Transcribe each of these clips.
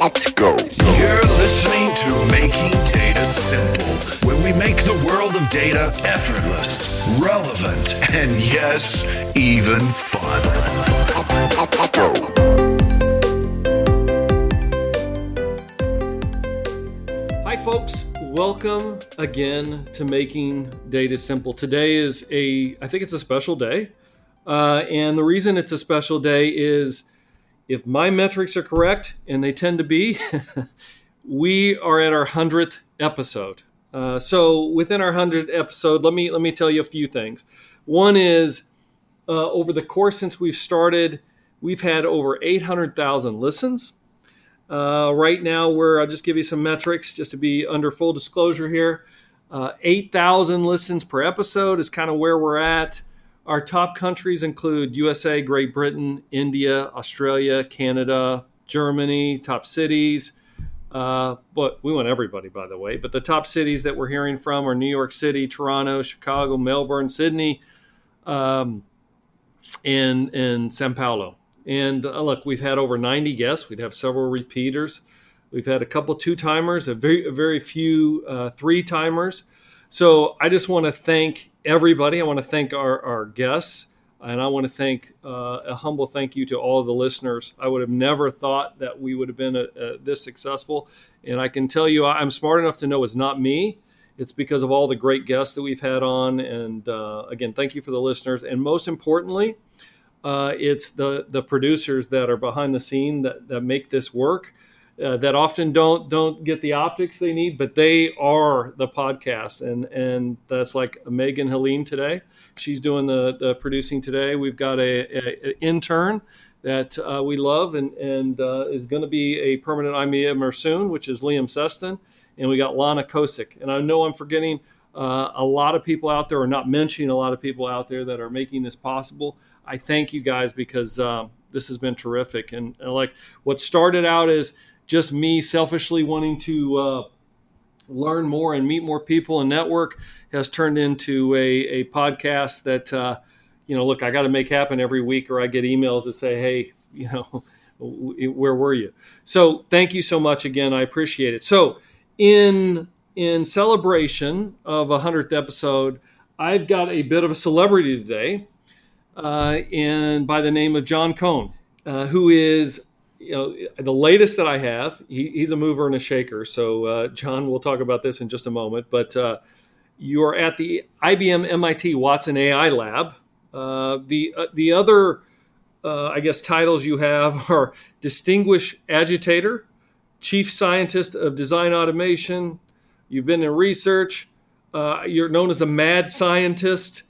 Let's go. You're listening to Making Data Simple, where we make the world of data effortless, relevant, and yes, even fun. Let's go. Hi, folks. Welcome again to Making Data Simple. Today is a, I think it's a special day. Uh, and the reason it's a special day is if my metrics are correct, and they tend to be, we are at our 100th episode. Uh, so within our 100th episode, let me let me tell you a few things. One is uh, over the course since we've started, we've had over 800,000 listens. Uh, right now, we're I'll just give you some metrics just to be under full disclosure here. Uh, 8,000 listens per episode is kind of where we're at. Our top countries include USA, Great Britain, India, Australia, Canada, Germany, top cities. Uh, but we want everybody, by the way. But the top cities that we're hearing from are New York City, Toronto, Chicago, Melbourne, Sydney, um, and and Sao Paulo. And uh, look, we've had over 90 guests. We'd have several repeaters. We've had a couple two timers, a very a very few uh, three timers. So I just want to thank everybody. I want to thank our, our guests, and I want to thank uh, a humble thank you to all the listeners. I would have never thought that we would have been a, a, this successful, and I can tell you, I'm smart enough to know it's not me. It's because of all the great guests that we've had on, and uh, again, thank you for the listeners, and most importantly, uh, it's the the producers that are behind the scene that, that make this work uh, that often don't don't get the optics they need, but they are the podcast, and and that's like Megan Helene today. She's doing the the producing today. We've got a, a, a intern that uh, we love and and uh, is going to be a permanent IBMer soon, which is Liam Seston, and we got Lana Kosick. And I know I'm forgetting uh, a lot of people out there, or not mentioning a lot of people out there that are making this possible. I thank you guys because um, this has been terrific. And, and like what started out as just me selfishly wanting to uh, learn more and meet more people and network has turned into a, a podcast that uh, you know look i got to make happen every week or i get emails that say hey you know where were you? So thank you so much again. I appreciate it. So in in celebration of a 100th episode i've got a bit of a celebrity today uh, and by the name of john cohn uh, who is you know, the latest that I have, he, he's a mover and a shaker. So, uh, John, we'll talk about this in just a moment. But uh, you are at the IBM MIT Watson AI Lab. Uh, the uh, the other, uh, I guess, titles you have are Distinguished Agitator, Chief Scientist of Design Automation. You've been in research. Uh, you're known as the Mad Scientist.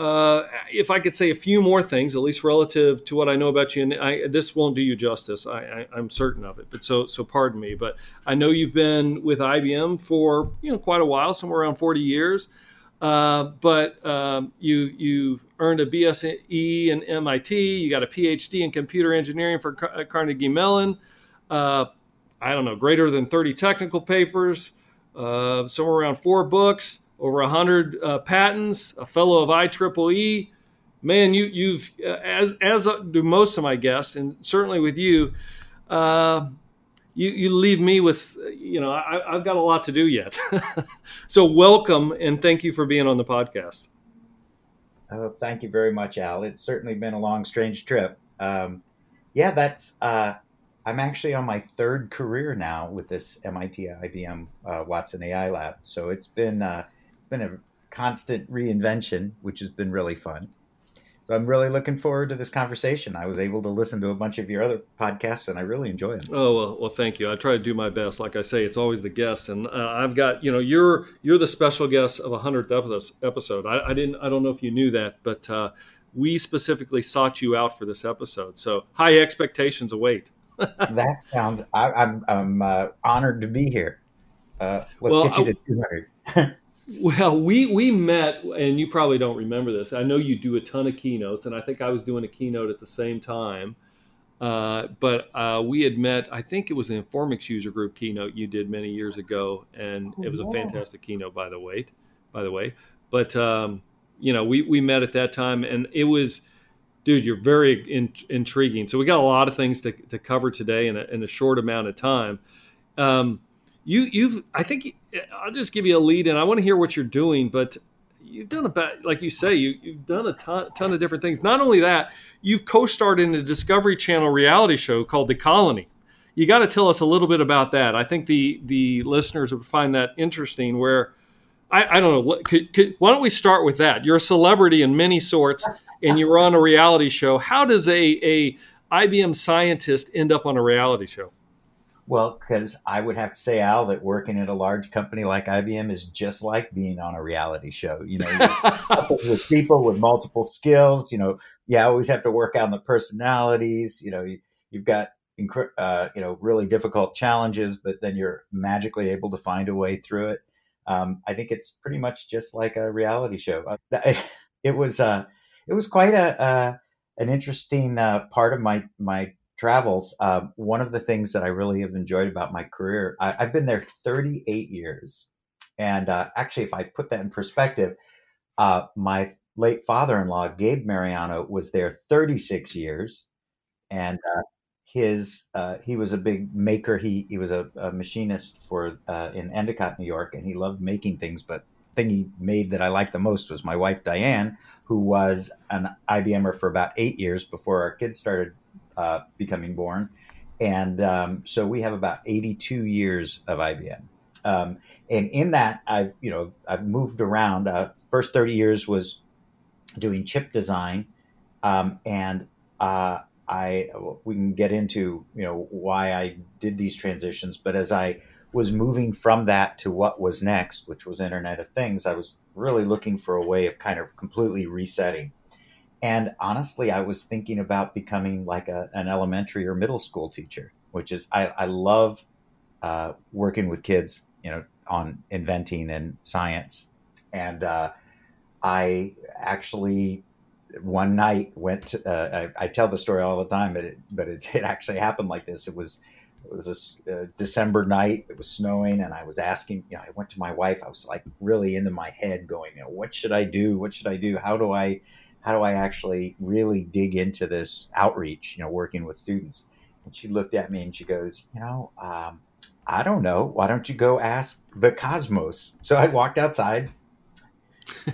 Uh, if I could say a few more things, at least relative to what I know about you, and I, this won't do you justice, I, am certain of it. But so, so pardon me. But I know you've been with IBM for you know quite a while, somewhere around 40 years. Uh, but um, you you earned a BSE in MIT. You got a PhD in computer engineering for Car- Carnegie Mellon. Uh, I don't know, greater than 30 technical papers, uh, somewhere around four books over 100 uh, patents, a fellow of IEEE. Man, you, you've, uh, as, as do most of my guests, and certainly with you, uh, you, you leave me with, you know, I, have got a lot to do yet. so welcome and thank you for being on the podcast. Oh, thank you very much, Al. It's certainly been a long, strange trip. Um, yeah, that's, uh, I'm actually on my third career now with this MIT IBM uh, Watson AI Lab. So it's been, uh, been a constant reinvention, which has been really fun. So I'm really looking forward to this conversation. I was able to listen to a bunch of your other podcasts, and I really enjoy them. Oh well, well, thank you. I try to do my best. Like I say, it's always the guest, and uh, I've got you know you're you're the special guest of a hundredth episode. I, I, didn't I don't know if you knew that, but uh, we specifically sought you out for this episode. So high expectations await. that sounds. I, am I'm, I'm uh, honored to be here. Uh, let's well, get you to 200. Well, we we met, and you probably don't remember this. I know you do a ton of keynotes, and I think I was doing a keynote at the same time. Uh, but uh, we had met. I think it was the Informix user group keynote you did many years ago, and it was a fantastic keynote, by the way. By the way, but um, you know, we we met at that time, and it was dude, you're very in, intriguing. So we got a lot of things to, to cover today in a, in a short amount of time. Um, you, you've, I think I'll just give you a lead and I want to hear what you're doing, but you've done a about, like you say, you, you've done a ton, ton of different things. Not only that, you've co-starred in a Discovery Channel reality show called The Colony. You got to tell us a little bit about that. I think the, the listeners would find that interesting where, I, I don't know. Could, could, why don't we start with that? You're a celebrity in many sorts and you were on a reality show. How does a, a IBM scientist end up on a reality show? Well, because I would have to say, Al, that working at a large company like IBM is just like being on a reality show. You know, with people with multiple skills. You know, you always have to work on the personalities. You know, you, have got uh, you know really difficult challenges, but then you're magically able to find a way through it. Um, I think it's pretty much just like a reality show. Uh, it was. Uh, it was quite a uh, an interesting uh, part of my my travels. Uh, one of the things that I really have enjoyed about my career, I, have been there 38 years, and uh, actually, if I put that in perspective, uh, my late father-in-law Gabe Mariano was there 36 years, and uh, his he was a big maker. He he was a, a machinist for in Endicott, New York, and he loved making things, but thing he made that I liked the most was my wife Diane, who was an IBMer for about eight years before our kids started uh, becoming born. And um, so we have about 82 years of IBM. Um, and in that, I've you know I've moved around. Uh, first 30 years was doing chip design, um, and uh, I we can get into you know why I did these transitions. But as I was moving from that to what was next, which was Internet of Things, I was really looking for a way of kind of completely resetting. And honestly, I was thinking about becoming like a, an elementary or middle school teacher, which is I, I love uh, working with kids, you know, on inventing and science. And uh, I actually one night went to, uh, I, I, tell the story all the time, but it, but it, it actually happened like this. It was it was a uh, December night. It was snowing, and I was asking. You know, I went to my wife. I was like really into my head, going, you know, what should I do? What should I do? How do I, how do I actually really dig into this outreach? You know, working with students. And she looked at me and she goes, you know, um, I don't know. Why don't you go ask the cosmos? So I walked outside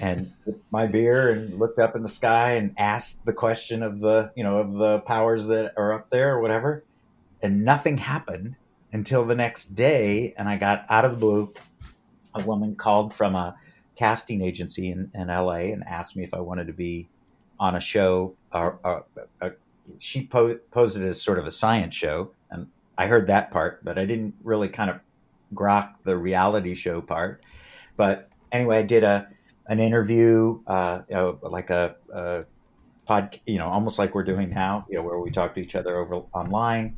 and my beer and looked up in the sky and asked the question of the, you know, of the powers that are up there or whatever and nothing happened until the next day. And I got out of the blue. A woman called from a casting agency in, in LA and asked me if I wanted to be on a show. She po- posed it as sort of a science show, and I heard that part, but I didn't really kind of grok the reality show part. But anyway, I did a an interview, uh, you know, like a, a pod, you know, almost like we're doing now, you know, where we talk to each other over online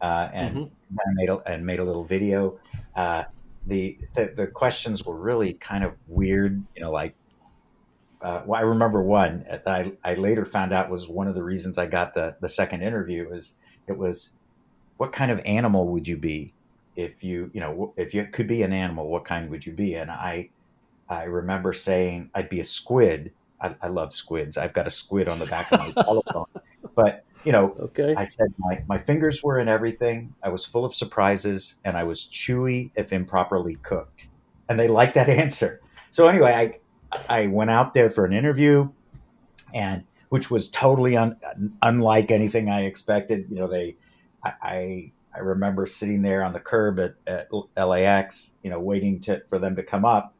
uh, and mm-hmm. made a, and made a little video. The, the, the questions were really kind of weird, you know, like uh, well, I remember one that I, I later found out was one of the reasons I got the, the second interview is it was what kind of animal would you be if you you know if you could be an animal what kind would you be? And I I remember saying I'd be a squid. I, I love squids. I've got a squid on the back of my telephone but you know, okay. I said my, my fingers were in everything. I was full of surprises, and I was chewy if improperly cooked. And they liked that answer. So anyway, I I went out there for an interview, and which was totally un, unlike anything I expected. You know, they I, I I remember sitting there on the curb at, at LAX, you know, waiting to for them to come up,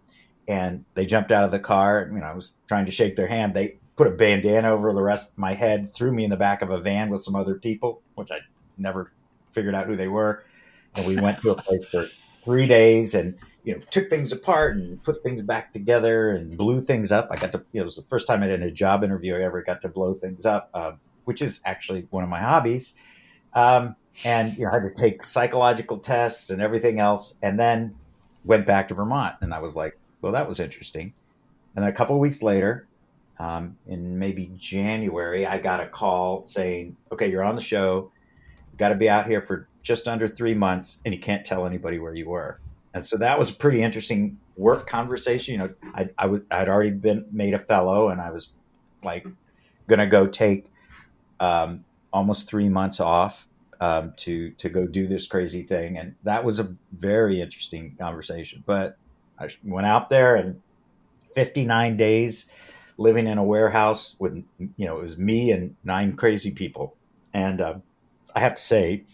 and they jumped out of the car. You know, I was trying to shake their hand. They put a bandana over the rest of my head, threw me in the back of a van with some other people, which I never figured out who they were. And we went to a place for three days and, you know, took things apart and put things back together and blew things up. I got to, you know, it was the first time I did a job interview I ever got to blow things up, uh, which is actually one of my hobbies. Um, and, you know, I had to take psychological tests and everything else. And then went back to Vermont. And I was like, well, that was interesting. And then a couple weeks later, um, in maybe January, I got a call saying, "Okay, you're on the show. Got to be out here for just under three months, and you can't tell anybody where you were." And so that was a pretty interesting work conversation. You know, I, I was I'd already been made a fellow, and I was like going to go take um, almost three months off um, to to go do this crazy thing, and that was a very interesting conversation. But I went out there and 59 days living in a warehouse with you know it was me and nine crazy people, and uh, I have to say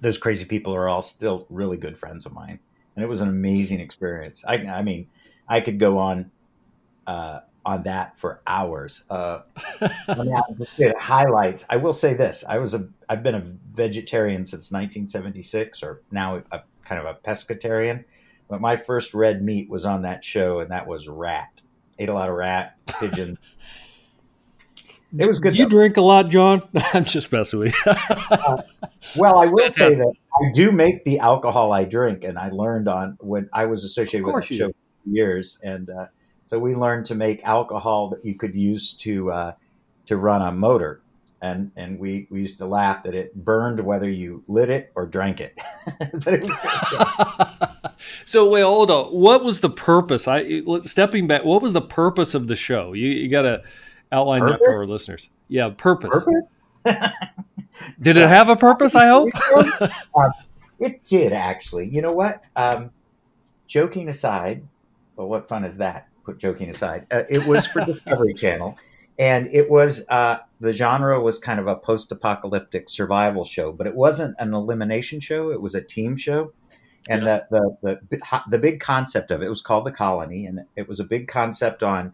those crazy people are all still really good friends of mine, and it was an amazing experience. I, I mean, I could go on. Uh, on that for hours. Uh, highlights. I will say this: I was a I've been a vegetarian since 1976, or now a kind of a pescatarian. But my first red meat was on that show, and that was rat. Ate a lot of rat, pigeon. It was good. You though. drink a lot, John? I'm just messing with you. uh, well, I will say that I do make the alcohol I drink, and I learned on when I was associated with the show for years, and uh, so we learned to make alcohol that you could use to uh, to run a motor, and and we, we used to laugh that it burned whether you lit it or drank it. it so wait, hold on. What was the purpose? I stepping back. What was the purpose of the show? You you got to outline purpose? that for our listeners. Yeah, purpose. Purpose. did it have a purpose? I hope. um, it did actually. You know what? Um, joking aside, well, what fun is that? put joking aside. Uh, it was for Discovery Channel, and it was uh, the genre was kind of a post-apocalyptic survival show, but it wasn't an elimination show. It was a team show, and yeah. the, the the the big concept of it was called the Colony, and it was a big concept on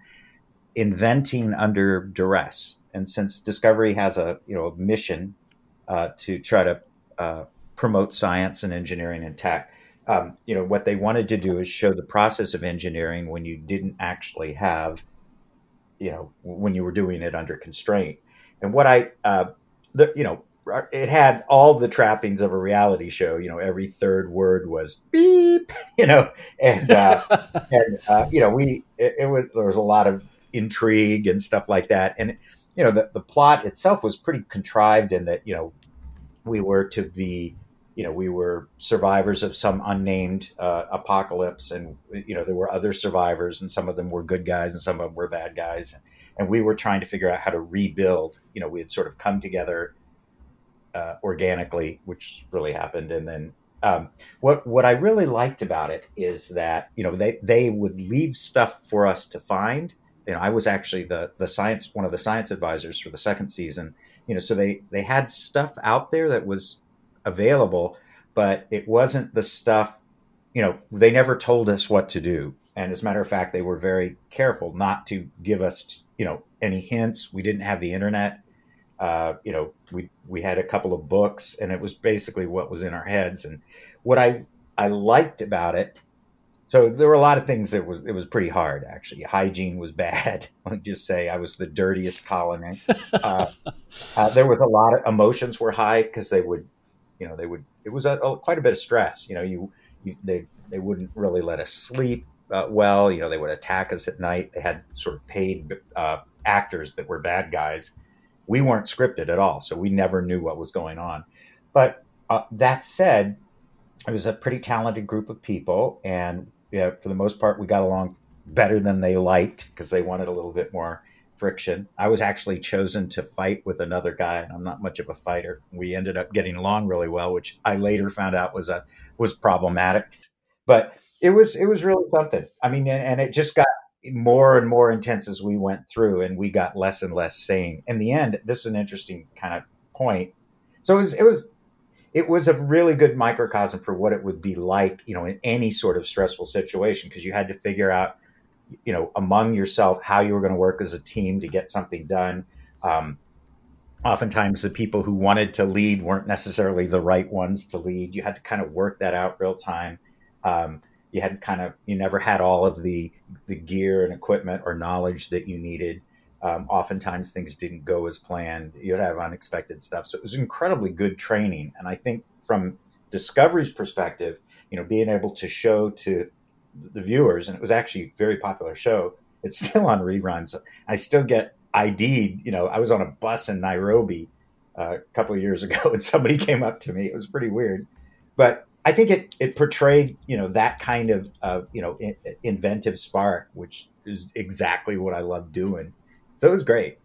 inventing under duress. And since Discovery has a you know a mission uh, to try to uh, promote science and engineering and tech, um, you know what they wanted to do is show the process of engineering when you didn't actually have you know when you were doing it under constraint. And what i uh, the, you know it had all the trappings of a reality show you know every third word was beep you know and uh, and uh, you know we it, it, was there was a lot of intrigue and stuff like that. And you know the, the plot itself was pretty contrived in that you know we were to be you know, we were survivors of some unnamed uh, apocalypse, and you know, there were other survivors, and some of them were good guys, and some of them were bad guys, and we were trying to figure out how to rebuild. You know, we had sort of come together uh, organically, which really happened, and then um, what what I really liked about it is that you know they they would leave stuff for us to find. You know, I was actually the the science one of the science advisors for the second season. You know, so they they had stuff out there that was available, but it wasn't the stuff, you know, they never told us what to do. And as a matter of fact, they were very careful not to give us, you know, any hints. We didn't have the internet. Uh, you know, we we had a couple of books, and it was basically what was in our heads. And what I I liked about it, so there were a lot of things that was it was pretty hard actually. Hygiene was bad. Me just say, I was the dirtiest colony. Uh, uh, there was a lot of emotions were high because they would you know they would it was a, a, quite a bit of stress you know you, you they they wouldn't really let us sleep uh, well you know they would attack us at night. They had sort of paid uh, actors that were bad guys. We weren't scripted at all so we never knew what was going on. But uh, that said it was a pretty talented group of people and yeah, for the most part we got along better than they liked because they wanted a little bit more friction. I was actually chosen to fight with another guy, I'm not much of a fighter. We ended up getting along really well, which I later found out was a was problematic. But it was it was really something. I mean, and, and it just got more and more intense as we went through, and we got less and less sane. In the end, this is an interesting kind of point. So it was it was it was a really good microcosm for what it would be like, you know, in any sort of stressful situation because you had to figure out you know among yourself how you were going to work as a team to get something done. Um, oftentimes the people who wanted to lead weren't necessarily the right ones to lead. You had to kind of work that out real time. Um, you had kind of you never had all of the the gear and equipment or knowledge that you needed. Um, oftentimes things didn't go as planned. You'd have unexpected stuff. So it was incredibly good training. And i think from discovery's perspective you know being able to show to the viewers, and it was actually a very popular show. It's still on reruns. I still get ID'd. You know, I was on a bus in Nairobi uh, a couple of years ago, and somebody came up to me. It was pretty weird, but I think it it portrayed you know that kind of uh, you know in, inventive spark, which is exactly what I love doing. So it was great.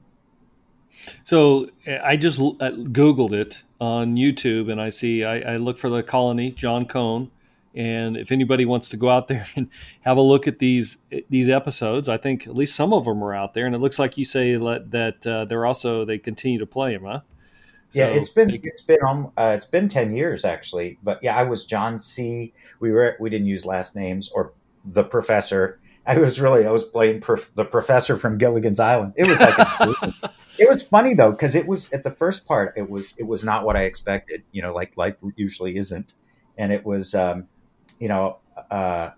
So I just uh, Googled it on YouTube, and I see I, I look for the colony John Cohn, and if anybody wants to go out there and have a look at these these episodes, I think at least some of them are out there, and it looks like you say that uh, they're also they continue to play them, huh? So yeah, it's been they, it's been um, uh, it's been ten years actually, but yeah, I was John C. We were we didn't use last names or the professor. I was really I was playing prof, the professor from Gilligan's Island. It was like a, it was funny though because it was at the first part it was it was not what I expected. You know, like life usually isn't, and it was um, you know uh,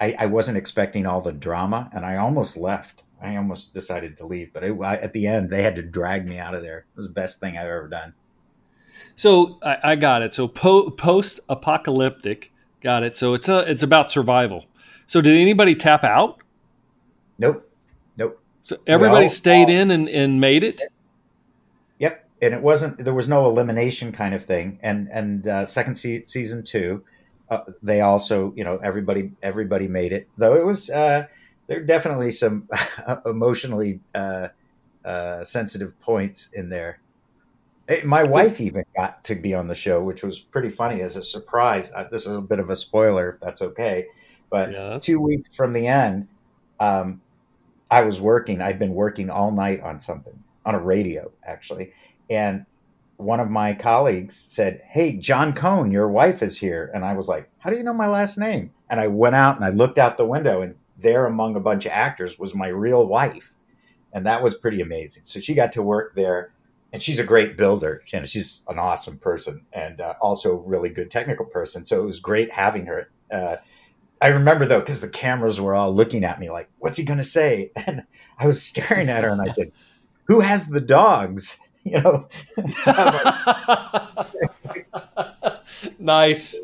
I, I wasn't expecting all the drama, and I almost left. I almost decided to leave, but it, I, at the end they had to drag me out of there. It was the best thing I've ever done. So I, I got it. So po- post apocalyptic, got it. So it's a, it's about survival. So did anybody tap out? Nope, nope. So everybody stayed uh, in and, and made it. Yep, and it wasn't there was no elimination kind of thing. And and uh, second se- season two, uh, they also you know everybody everybody made it. Though it was uh, there are definitely some emotionally uh, uh, sensitive points in there. My wife even got to be on the show, which was pretty funny as a surprise. Uh, this is a bit of a spoiler, if that's okay. But yeah. two weeks from the end, um, I was working. I'd been working all night on something on a radio, actually, and one of my colleagues said, "Hey, John Cohn, your wife is here," and I was like, "How do you know my last name?" And I went out and I looked out the window, and there among a bunch of actors was my real wife. And that was pretty amazing. So she got to work there and she's a great builder. You know, she's an awesome person and uh, also a really good technical person. So it was great having her. Uh, I remember though, because the cameras were all looking at me like, what's he going to say? And I was staring at her and I said, who has the dogs? You know, nice.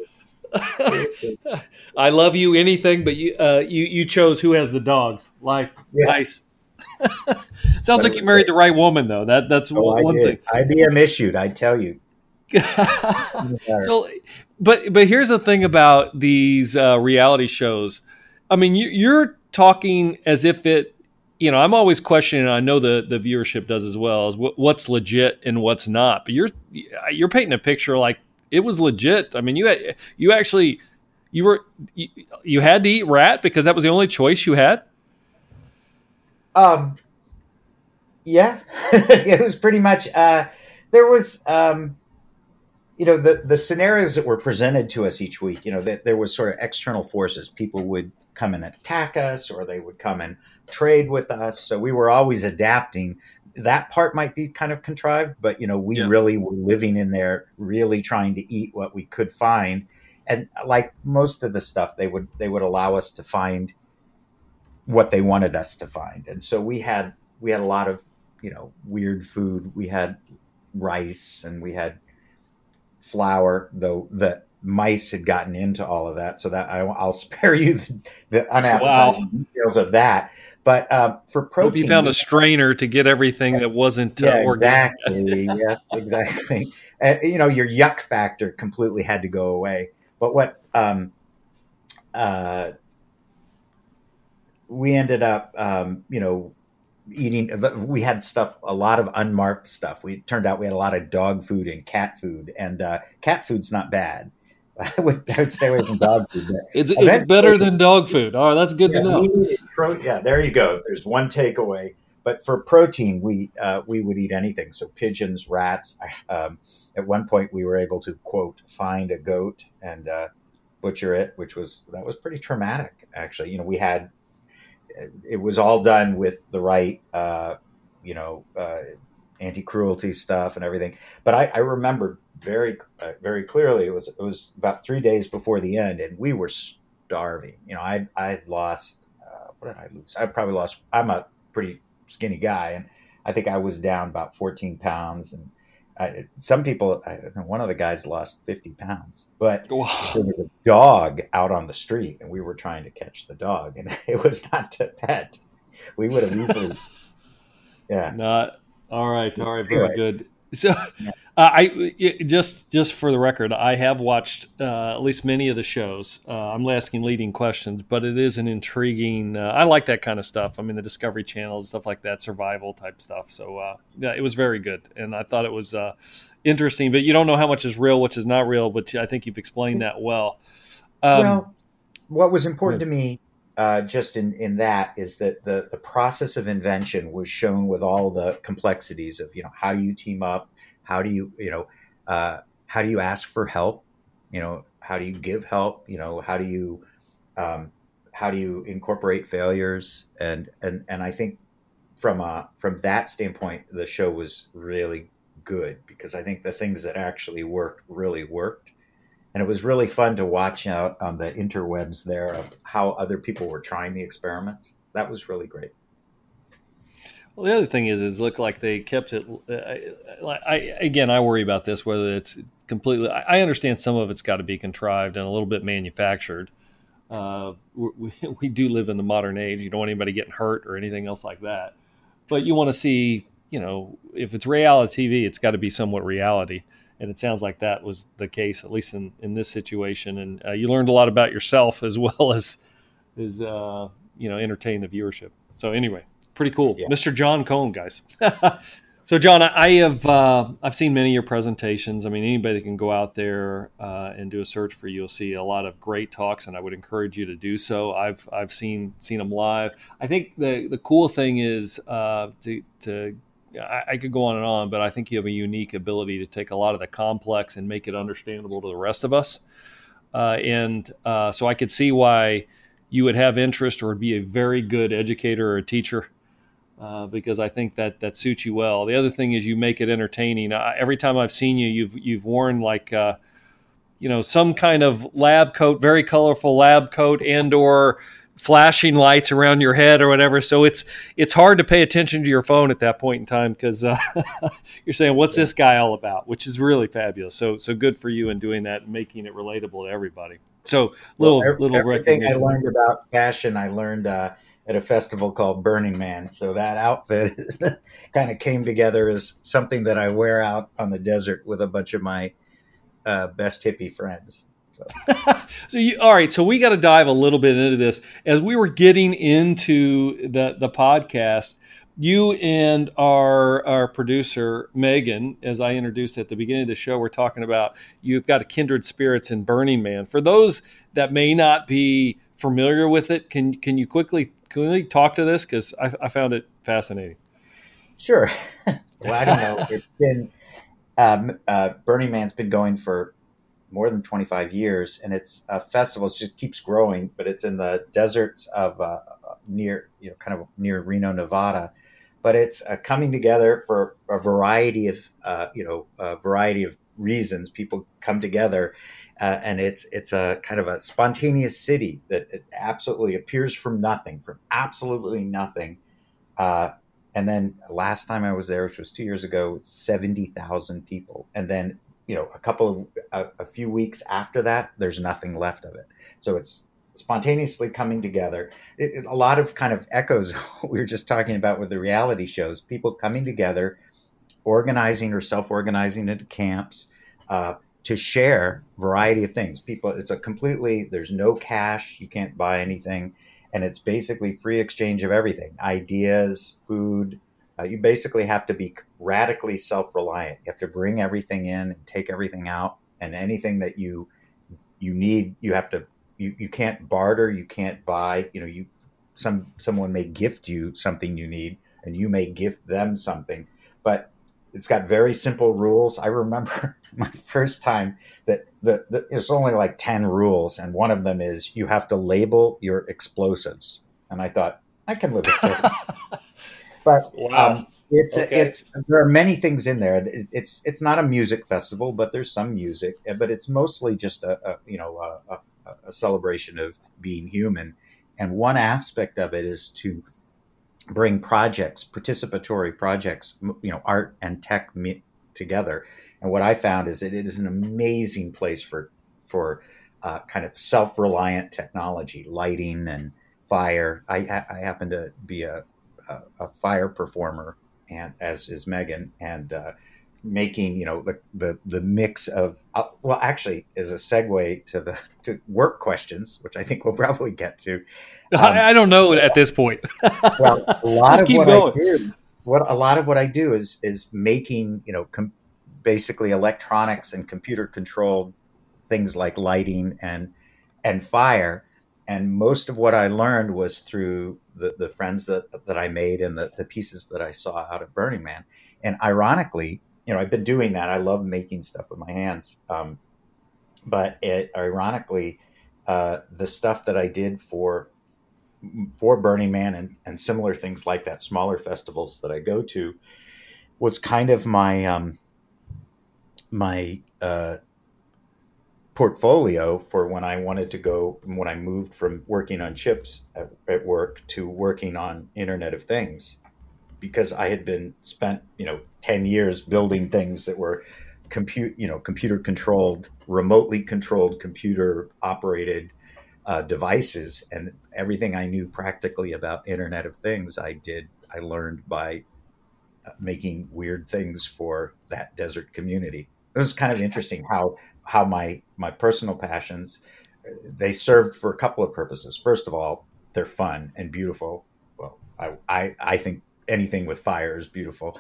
I love you anything, but you uh, you you chose who has the dogs. Like yeah. nice. Sounds like you married the right woman, though. That that's oh, one thing. IBM issued. I tell you. so, but but here's the thing about these uh, reality shows. I mean, you, you're talking as if it. You know, I'm always questioning. I know the the viewership does as well. Is what's legit and what's not. But you're you're painting a picture like it was legit. I mean, you had, you actually you were you, you had to eat rat because that was the only choice you had. Um, yeah, it was pretty much. Uh, there was, um, you know, the the scenarios that were presented to us each week. You know, that there was sort of external forces. People would come and attack us, or they would come and trade with us. So we were always adapting that part might be kind of contrived, but you know, we yeah. really were living in there, really trying to eat what we could find. And like most of the stuff, they would they would allow us to find what they wanted us to find. And so we had we had a lot of you know weird food. We had rice and we had flour, though the mice had gotten into all of that. So that I, will spare you the, the unappetizing wow. details of that. But uh, for protein, Hope you found a strainer to get everything that wasn't uh, yeah, exactly. yes, exactly. And, you know, your yuck factor completely had to go away. But what um, uh, we ended up, um, you know, eating. We had stuff, a lot of unmarked stuff. We turned out we had a lot of dog food and cat food, and uh, cat food's not bad. I would, I would stay away from dog food. it's, it's better than dog food. Oh, that's good yeah, to know. Pro, yeah, there you go. There's one takeaway. But for protein, we uh, we would eat anything. So pigeons, rats. Um, at one point, we were able to quote find a goat and uh, butcher it, which was that was pretty traumatic. Actually, you know, we had it was all done with the right, uh, you know, uh, anti cruelty stuff and everything. But I, I remember very uh, very clearly it was it was about three days before the end and we were starving you know i i had lost uh, what did i lose i probably lost i'm a pretty skinny guy and i think i was down about 14 pounds and I, some people I, one of the guys lost 50 pounds but wow. there was a dog out on the street and we were trying to catch the dog and it was not to pet we would have easily yeah not all right all right very good So, uh, I just just for the record, I have watched uh, at least many of the shows. Uh, I'm asking leading questions, but it is an intriguing. Uh, I like that kind of stuff. I mean, the Discovery Channel stuff like that, survival type stuff. So, uh, yeah, it was very good, and I thought it was uh, interesting. But you don't know how much is real, which is not real. But I think you've explained that well. Um, well, what was important to me uh, just in, in that is that the, the process of invention was shown with all the complexities of you know how do you team up? How do you you know uh, how do you ask for help? You know how do you give help? You know how do you um, how do you incorporate failures? And and and I think from uh from that standpoint the show was really good because I think the things that actually worked really worked and it was really fun to watch out on the interwebs there of how other people were trying the experiments. That was really great. Well, the other thing is, is look like they kept it. Uh, I, I, again, I worry about this whether it's completely. I understand some of it's got to be contrived and a little bit manufactured. Uh, we, we do live in the modern age. You don't want anybody getting hurt or anything else like that. But you want to see, you know, if it's reality TV, it's got to be somewhat reality and it sounds like that was the case, at least in, in this situation. And uh, you learned a lot about yourself as well as as uh, you know entertain the viewership. So anyway, pretty cool, yeah. Mr. John Cohn, guys. so John, I, have uh, I've seen many of your presentations. I mean, anybody can go out there uh, and do a search for you. You'll see a lot of great talks, and I would encourage you to do so. I've I've seen seen them live. I think the the cool thing is uh, to to I, I, could go on and on, but I think you have a unique ability to take a lot of the complex and make it understandable to the rest of us. Uh, and uh, so I could see why you would have interest or be a very good educator or teacher. Uh, because I think that that suits you well. The other thing is you make it entertaining. every time I've seen you, you've you've worn like uh, you know some kind of lab coat, very colorful lab coat, and or flashing lights around your head or whatever. So it's it's hard to pay attention to your phone at that point in time because uh, you're saying, "What's this guy all about?" Which is really fabulous. So so good for you in doing that and making it relatable to everybody. So little well, little everything I learned about fashion, I learned uh, at a festival called Burning Man. So that outfit kind of came together as something that I wear out on the desert with a bunch of my uh, best hippie friends. So, so you, all right. So we got to dive a little bit into this as we were getting into the the podcast. You and our our producer Megan, as I introduced at the beginning of the show, we're talking about you've got a kindred spirits in Burning Man. For those that may not be familiar with it, can can you quickly quickly talk to this because I, I found it fascinating. Sure. well, I don't know. It's been um, uh, Burning Man's been going for more than 25 years, and it's a festival. It just keeps growing, but it's in the deserts of uh, near, you know, kind of near Reno, Nevada. But it's uh, coming together for a variety of, uh, you know, a variety of reasons. People come together, uh, and it's it's a kind of a spontaneous city that absolutely appears from nothing, from absolutely nothing. Uh, and then last time I was there, which was two years ago, seventy thousand people, and then you know a couple of a, a, few weeks after that there's nothing left of it. So it's spontaneously coming together. It, it, a lot of kind of echoes we were just talking about with the reality shows people coming together organizing or self-organizing into camps uh, to share variety of things. People it's a completely there's no cash you can't buy anything and it's basically free exchange of everything ideas food uh, you basically have to be radically self-reliant. You have to bring everything in and take everything out, and anything that you you need, you have to. You, you can't barter. You can't buy. You know, you some someone may gift you something you need, and you may gift them something, but it's got very simple rules. I remember my first time that the, the it's only like ten rules, and one of them is you have to label your explosives. And I thought I can live with this. but wow. um, it's okay. it's there are many things in there. It's it's not a music festival, but there's some music, eh, but it's mostly just a, a you know a, a, a, celebration of being human. And one aspect of it is to bring projects, participatory projects, you know, art and tech together. And what I found is that it is an amazing place for for uh, kind of self reliant technology, lighting and fire. I, I happen to be a a, a fire performer, and as is Megan, and uh, making you know the the, the mix of uh, well actually is a segue to the to work questions which i think we'll probably get to um, I, I, don't know at this point well a lot of what going. i do what a lot of what i do is is making you know com- basically electronics and computer controlled things like lighting and and fire and most of what i learned was through the, the friends that, that i made and the, the pieces that i saw out of burning man and ironically you know, I've been doing that. I love making stuff with my hands. Um, but it, ironically, uh, the stuff that I did for for Burning Man and, and similar things like that, smaller festivals that I go to, was kind of my um, my uh, portfolio for when I wanted to go when I moved from working on chips at, at work to working on Internet of Things because I had been spent, you know, 10 years building things that were compute, you know, computer controlled, remotely controlled, computer operated uh, devices. And everything I knew practically about Internet of Things, I did, I learned by uh, making weird things for that desert community. It was kind of interesting how, how my, my personal passions, they served for a couple of purposes. First of all, they're fun and beautiful. Well, I, I, I think anything with fire is beautiful.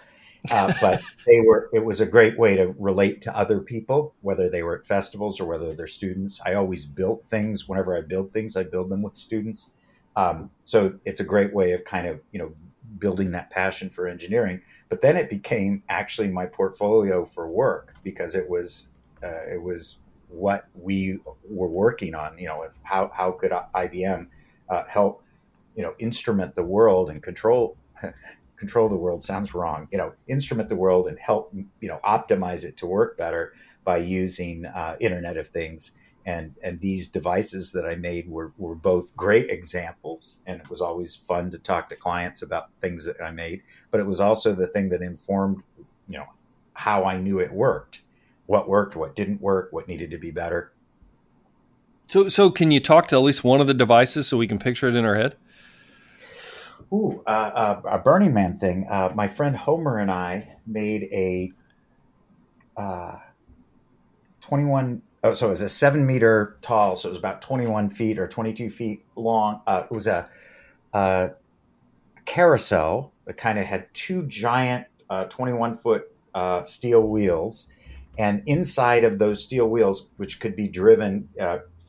Uh, but they were it was a great way to relate to other people whether they were at festivals or whether they're students i always built things whenever i build things i build them with students um, so it's a great way of kind of you know building that passion for engineering but then it became actually my portfolio for work because it was uh, it was what we were working on you know how, how could ibm uh, help you know instrument the world and control control the world sounds wrong. You know, instrument the world and help you know optimize it to work better by using uh, Internet of Things. And and these devices that I made were were both great examples, and it was always fun to talk to clients about things that I made. But it was also the thing that informed you know how I knew it worked, what worked, what didn't work, what needed to be better. So, so can you talk to at least one of the devices so we can picture it in our head? Ooh, uh, uh, a Burning Man thing. Uh, my friend Homer and I made a uh, 21. Oh, so it was a seven meter tall. So it was about 21 feet or 22 feet long. Uh, it was a, a carousel that kind of had two giant uh, 21 foot steel wheels. And inside of those steel wheels, which could be driven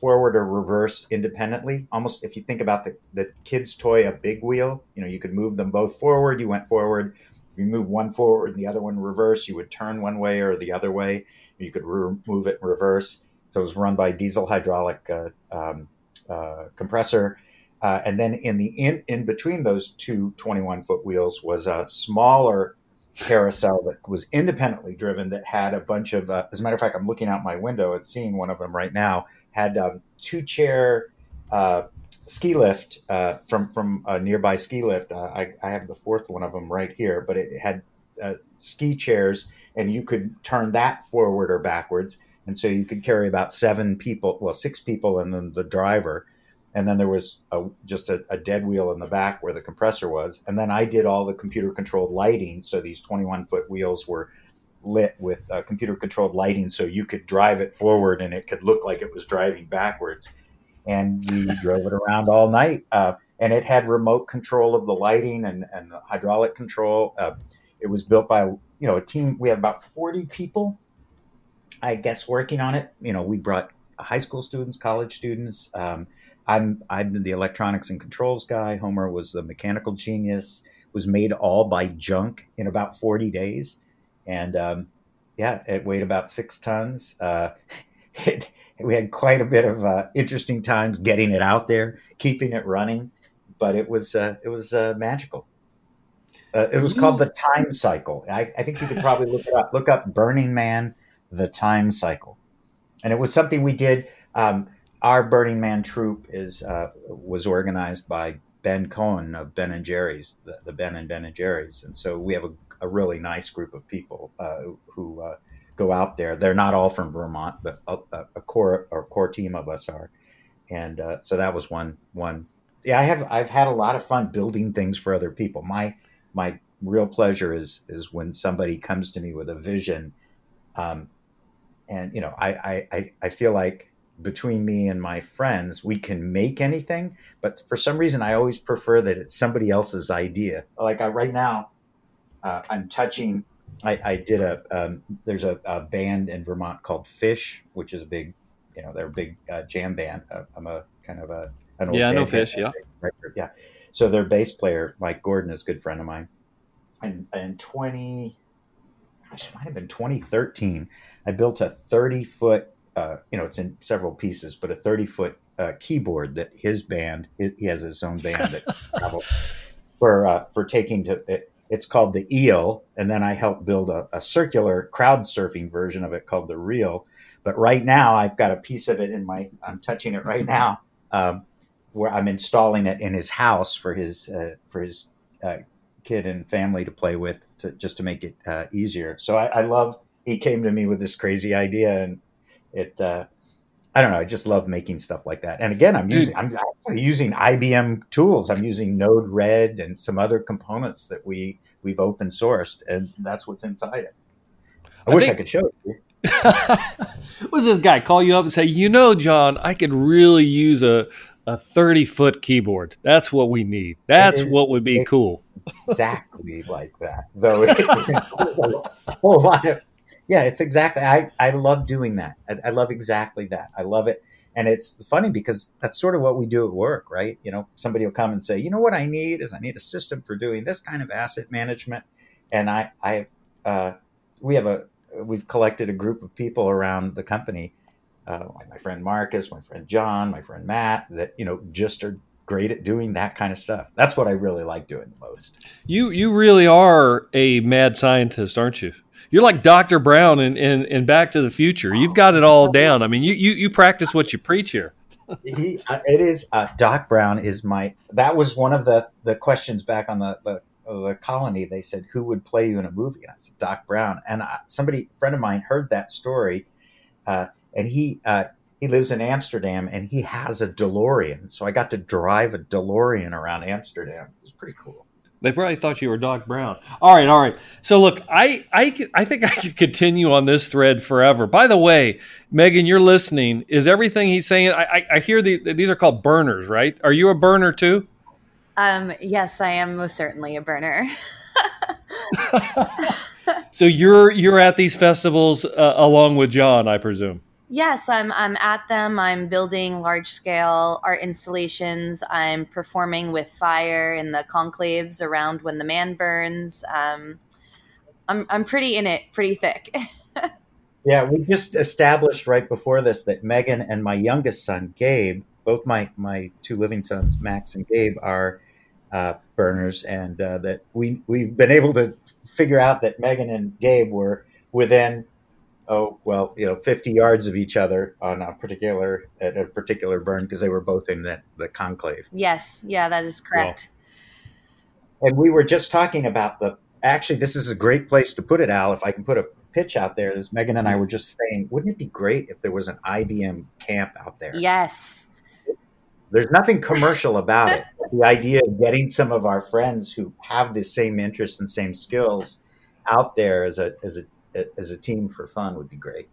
forward or reverse independently. Almost if you think about the, the kid's toy, a big wheel, you know, you could move them both forward. You went forward. If you move one forward and the other one reverse, you would turn one way or the other way. You could re- move it in reverse. So it was run by diesel hydraulic uh, um, uh, compressor. Uh, and then in the in, in between those two 21 foot wheels was a smaller carousel that was independently driven that had a bunch of uh, as a matter of fact i'm looking out my window and seeing one of them right now had um, two chair uh, ski lift uh, from from a nearby ski lift. Uh, I, I, have the fourth one of them right here, but it had uh, ski chairs, and you could turn that forward or backwards, and so you could carry about seven people, well, six people, and then the driver. And then there was a, just a, a dead wheel in the back where the compressor was. And then I did all the computer controlled lighting. So these 21 foot wheels were lit with uh, computer controlled lighting so you could drive it forward and it could look like it was driving backwards and we drove it around all night uh, and it had remote control of the lighting and, and the hydraulic control uh, it was built by you know a team we had about 40 people i guess working on it you know we brought high school students college students um, i'm i'm the electronics and controls guy homer was the mechanical genius was made all by junk in about 40 days and um, yeah, it weighed about six tons. Uh, it, we had quite a bit of uh, interesting times getting it out there, keeping it running, but it was uh, it was uh, magical. Uh, it was called the Time Cycle. I, I, think you could probably look it up. Look up Burning Man, the Time Cycle, and it was something we did. Um, our Burning Man troop is uh, was organized by Ben Cohen of Ben and Jerry's, the, the Ben and Ben and Jerry's, and so we have a a really nice group of people uh, who uh, go out there. They're not all from Vermont, but a, a core a core team of us are, and uh, so that was one one. Yeah, I have I've had a lot of fun building things for other people. My my real pleasure is is when somebody comes to me with a vision, um, and you know, I, I I feel like between me and my friends, we can make anything, but for some reason, I always prefer that it's somebody else's idea. Like I, right now, uh, I'm touching. I, I did a. Um, there's a, a, band in Vermont called Phish, which is a big, you know, they're a big uh, jam band. Uh, I'm a kind of a an old yeah, I know Phish. Yeah, yeah. So their bass player Mike Gordon is a good friend of mine, and in 20, gosh, it might have been 2013. I built a 30 foot. Uh, you know, it's in several pieces, but a 30 foot uh, keyboard that his band. He has his own band that for uh, for taking to. It, it's called the eel and then i helped build a, a, circular crowd surfing version of it called the reel but right now i've got a piece of it in my i'm touching it right now um, where I'm installing it in his house for his uh, for his uh, kid and family to play with, to, just to make it uh, easier. So I, I, love. He came to me with this crazy idea, and it. Uh, I don't know. I just love making stuff like that. And again, I'm using I'm using IBM tools. I'm using Node-RED and some other components that we we've open sourced, and that's what's inside it. I, I wish think- I could show you. was this guy call you up and say, you know, John, I could really use a a 30 foot keyboard. That's what we need. That's what would be cool. Exactly like that. Though a whole lot of, yeah, it's exactly. I, I love doing that. I, I love exactly that. I love it. And it's funny because that's sort of what we do at work, right? You know, somebody will come and say, you know what I need is I need a system for doing this kind of asset management. And I, I, uh, we have a, we've collected a group of people around the company uh, my friend Marcus, my friend John, my friend Matt, that you know just are great at doing that kind of stuff. That's what I really like doing the most. You you really are a mad scientist, aren't you? You're like Dr. Brown in, in, in Back to the Future. You've got it all down. I mean, you you, you practice what you preach here. he, uh, it is uh, Doc Brown is my. That was one of the the questions back on the the, the colony. They said, "Who would play you in a movie?" And I said, "Doc Brown." And I, somebody, a friend of mine, heard that story. Uh, and he uh, he lives in Amsterdam and he has a DeLorean. So I got to drive a DeLorean around Amsterdam. It was pretty cool. They probably thought you were Doc Brown. All right, all right. So look, I I I think I could continue on this thread forever. By the way, Megan, you're listening. Is everything he's saying? I I, I hear the, these are called burners, right? Are you a burner too? Um, yes, I am most certainly a burner. so you're you're at these festivals uh, along with John, I presume. Yes, I'm I'm at them. I'm building large scale art installations. I'm performing with fire in the conclaves around when the man burns. Um, I'm I'm pretty in it, pretty thick. yeah, we just established right before this that Megan and my youngest son Gabe, both my my two living sons Max and Gabe, are uh, burners, and uh, that we we've been able to figure out that Megan and Gabe were within oh well you know 50 yards of each other on a particular at a particular burn because they were both in the, the conclave. Yes. Yeah that is correct. and we were just talking about the actually this is a great place to put it al if i can put a pitch out there as megan and i were just saying wouldn't it be great if there was an ibm camp out there? Yes. There's nothing commercial about it. The idea of getting some of our friends who have the same interests and same skills out there as a as a as a team for fun would be great.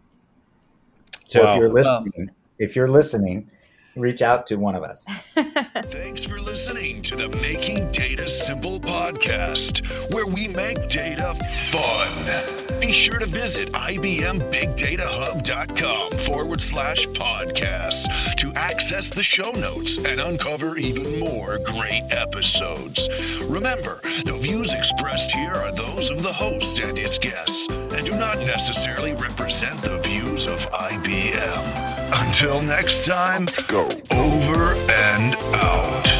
So wow. if you're listening, if you're listening, reach out to one of us. Thanks for listening to the Making Data Simple podcast, where we make data fun. Be sure to visit IBMBigDataHub.com forward slash podcast to access the show notes and uncover even more great episodes. Remember, the views expressed here are those of the host and its guests and do not necessarily represent the views of IBM. Until next time, let's go over and out.